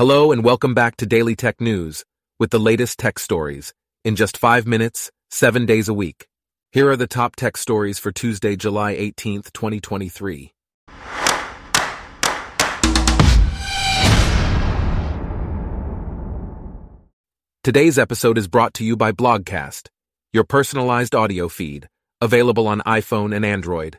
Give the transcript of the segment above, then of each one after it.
Hello and welcome back to Daily Tech News with the latest tech stories in just five minutes, seven days a week. Here are the top tech stories for Tuesday, July 18th, 2023. Today's episode is brought to you by Blogcast, your personalized audio feed, available on iPhone and Android.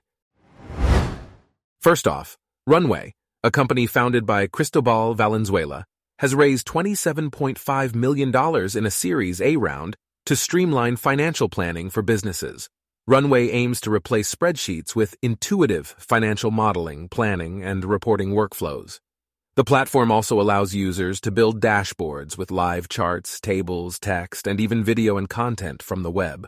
First off, Runway, a company founded by Cristobal Valenzuela, has raised $27.5 million in a Series A round to streamline financial planning for businesses. Runway aims to replace spreadsheets with intuitive financial modeling, planning, and reporting workflows. The platform also allows users to build dashboards with live charts, tables, text, and even video and content from the web.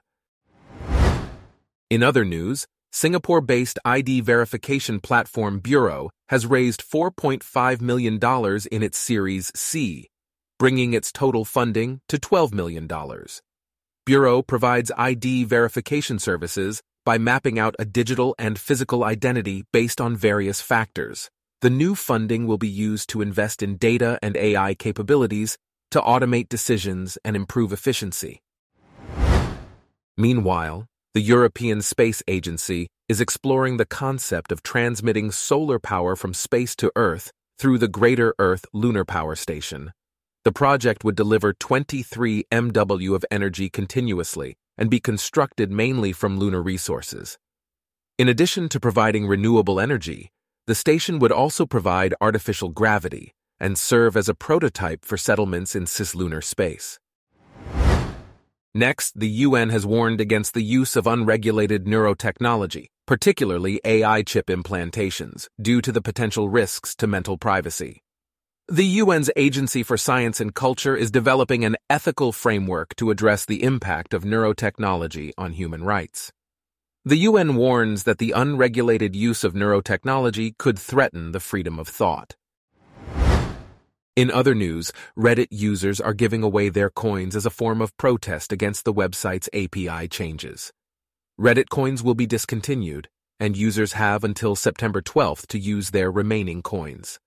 In other news, Singapore based ID verification platform Bureau has raised $4.5 million in its Series C, bringing its total funding to $12 million. Bureau provides ID verification services by mapping out a digital and physical identity based on various factors. The new funding will be used to invest in data and AI capabilities to automate decisions and improve efficiency. Meanwhile, the European Space Agency is exploring the concept of transmitting solar power from space to Earth through the Greater Earth Lunar Power Station. The project would deliver 23 MW of energy continuously and be constructed mainly from lunar resources. In addition to providing renewable energy, the station would also provide artificial gravity and serve as a prototype for settlements in cislunar space. Next, the UN has warned against the use of unregulated neurotechnology, particularly AI chip implantations, due to the potential risks to mental privacy. The UN's Agency for Science and Culture is developing an ethical framework to address the impact of neurotechnology on human rights. The UN warns that the unregulated use of neurotechnology could threaten the freedom of thought. In other news, Reddit users are giving away their coins as a form of protest against the website's API changes. Reddit coins will be discontinued, and users have until September 12th to use their remaining coins.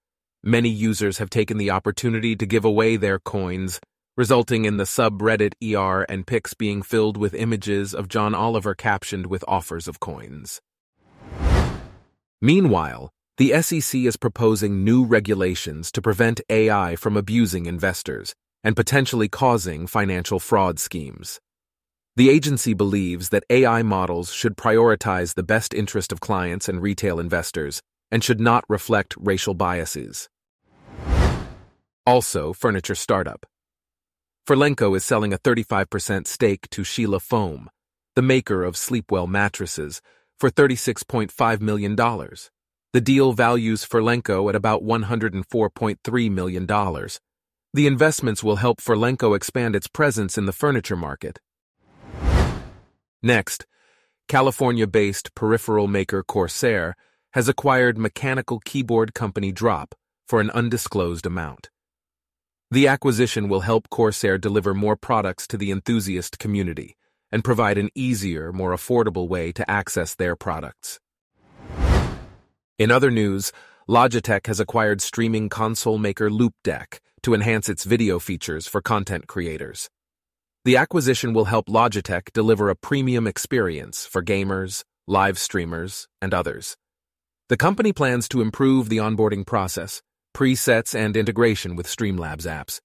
Many users have taken the opportunity to give away their coins, resulting in the subreddit ER and pics being filled with images of John Oliver captioned with offers of coins. Meanwhile, the SEC is proposing new regulations to prevent AI from abusing investors and potentially causing financial fraud schemes. The agency believes that AI models should prioritize the best interest of clients and retail investors and should not reflect racial biases. Also, furniture startup. Furlenco is selling a 35% stake to Sheela Foam, the maker of Sleepwell mattresses, for $36.5 million. The deal values Furlenco at about $104.3 million. The investments will help Furlenco expand its presence in the furniture market. Next, California based peripheral maker Corsair has acquired mechanical keyboard company Drop for an undisclosed amount. The acquisition will help Corsair deliver more products to the enthusiast community and provide an easier, more affordable way to access their products. In other news, Logitech has acquired streaming console maker Loupedeck to enhance its video features for content creators. The acquisition will help Logitech deliver a premium experience for gamers, live streamers, and others. The company plans to improve the onboarding process, presets, and integration with Streamlabs apps.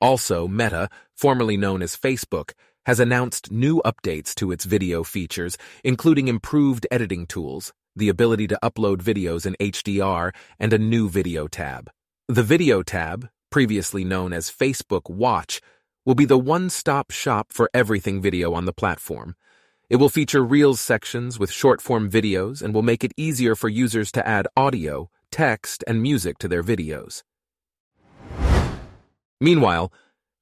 Also, Meta, formerly known as Facebook, has announced new updates to its video features, including improved editing tools, the ability to upload videos in HDR, and a new video tab. The Video tab, previously known as Facebook Watch, will be the one-stop shop for everything video on the platform. It will feature Reels sections with short-form videos and will make it easier for users to add audio, text, and music to their videos. Meanwhile,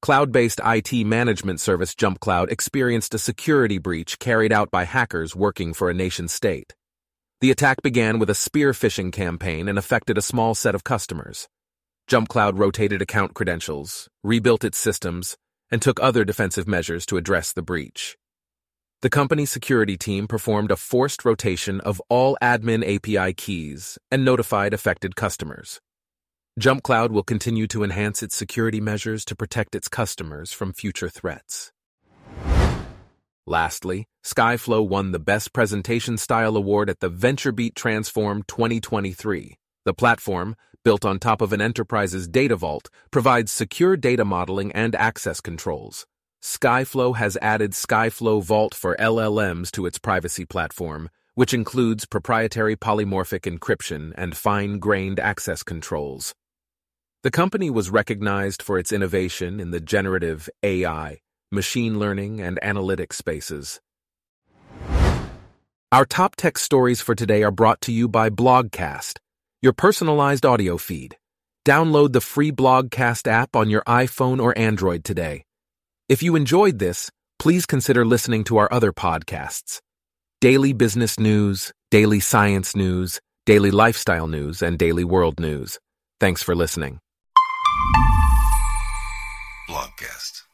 cloud-based IT management service JumpCloud experienced a security breach carried out by hackers working for a nation-state. The attack began with a spear phishing campaign and affected a small set of customers. JumpCloud rotated account credentials, rebuilt its systems, and took other defensive measures to address the breach. The company's security team performed a forced rotation of all admin API keys and notified affected customers. JumpCloud will continue to enhance its security measures to protect its customers from future threats. Lastly, Skyflow won the Best Presentation Style Award at the VentureBeat Transform 2023. The platform, built on top of an enterprise's data vault, provides secure data modeling and access controls. Skyflow has added Skyflow Vault for LLMs to its privacy platform, which includes proprietary polymorphic encryption and fine-grained access controls. The company was recognized for its innovation in the generative AI, machine learning, and analytics spaces. Our top tech stories for today are brought to you by Blogcast, your personalized audio feed. Download the free Blogcast app on your iPhone or Android today. If you enjoyed this, please consider listening to our other podcasts daily business news, daily science news, daily lifestyle news, and daily world news. Thanks for listening. Blogcast.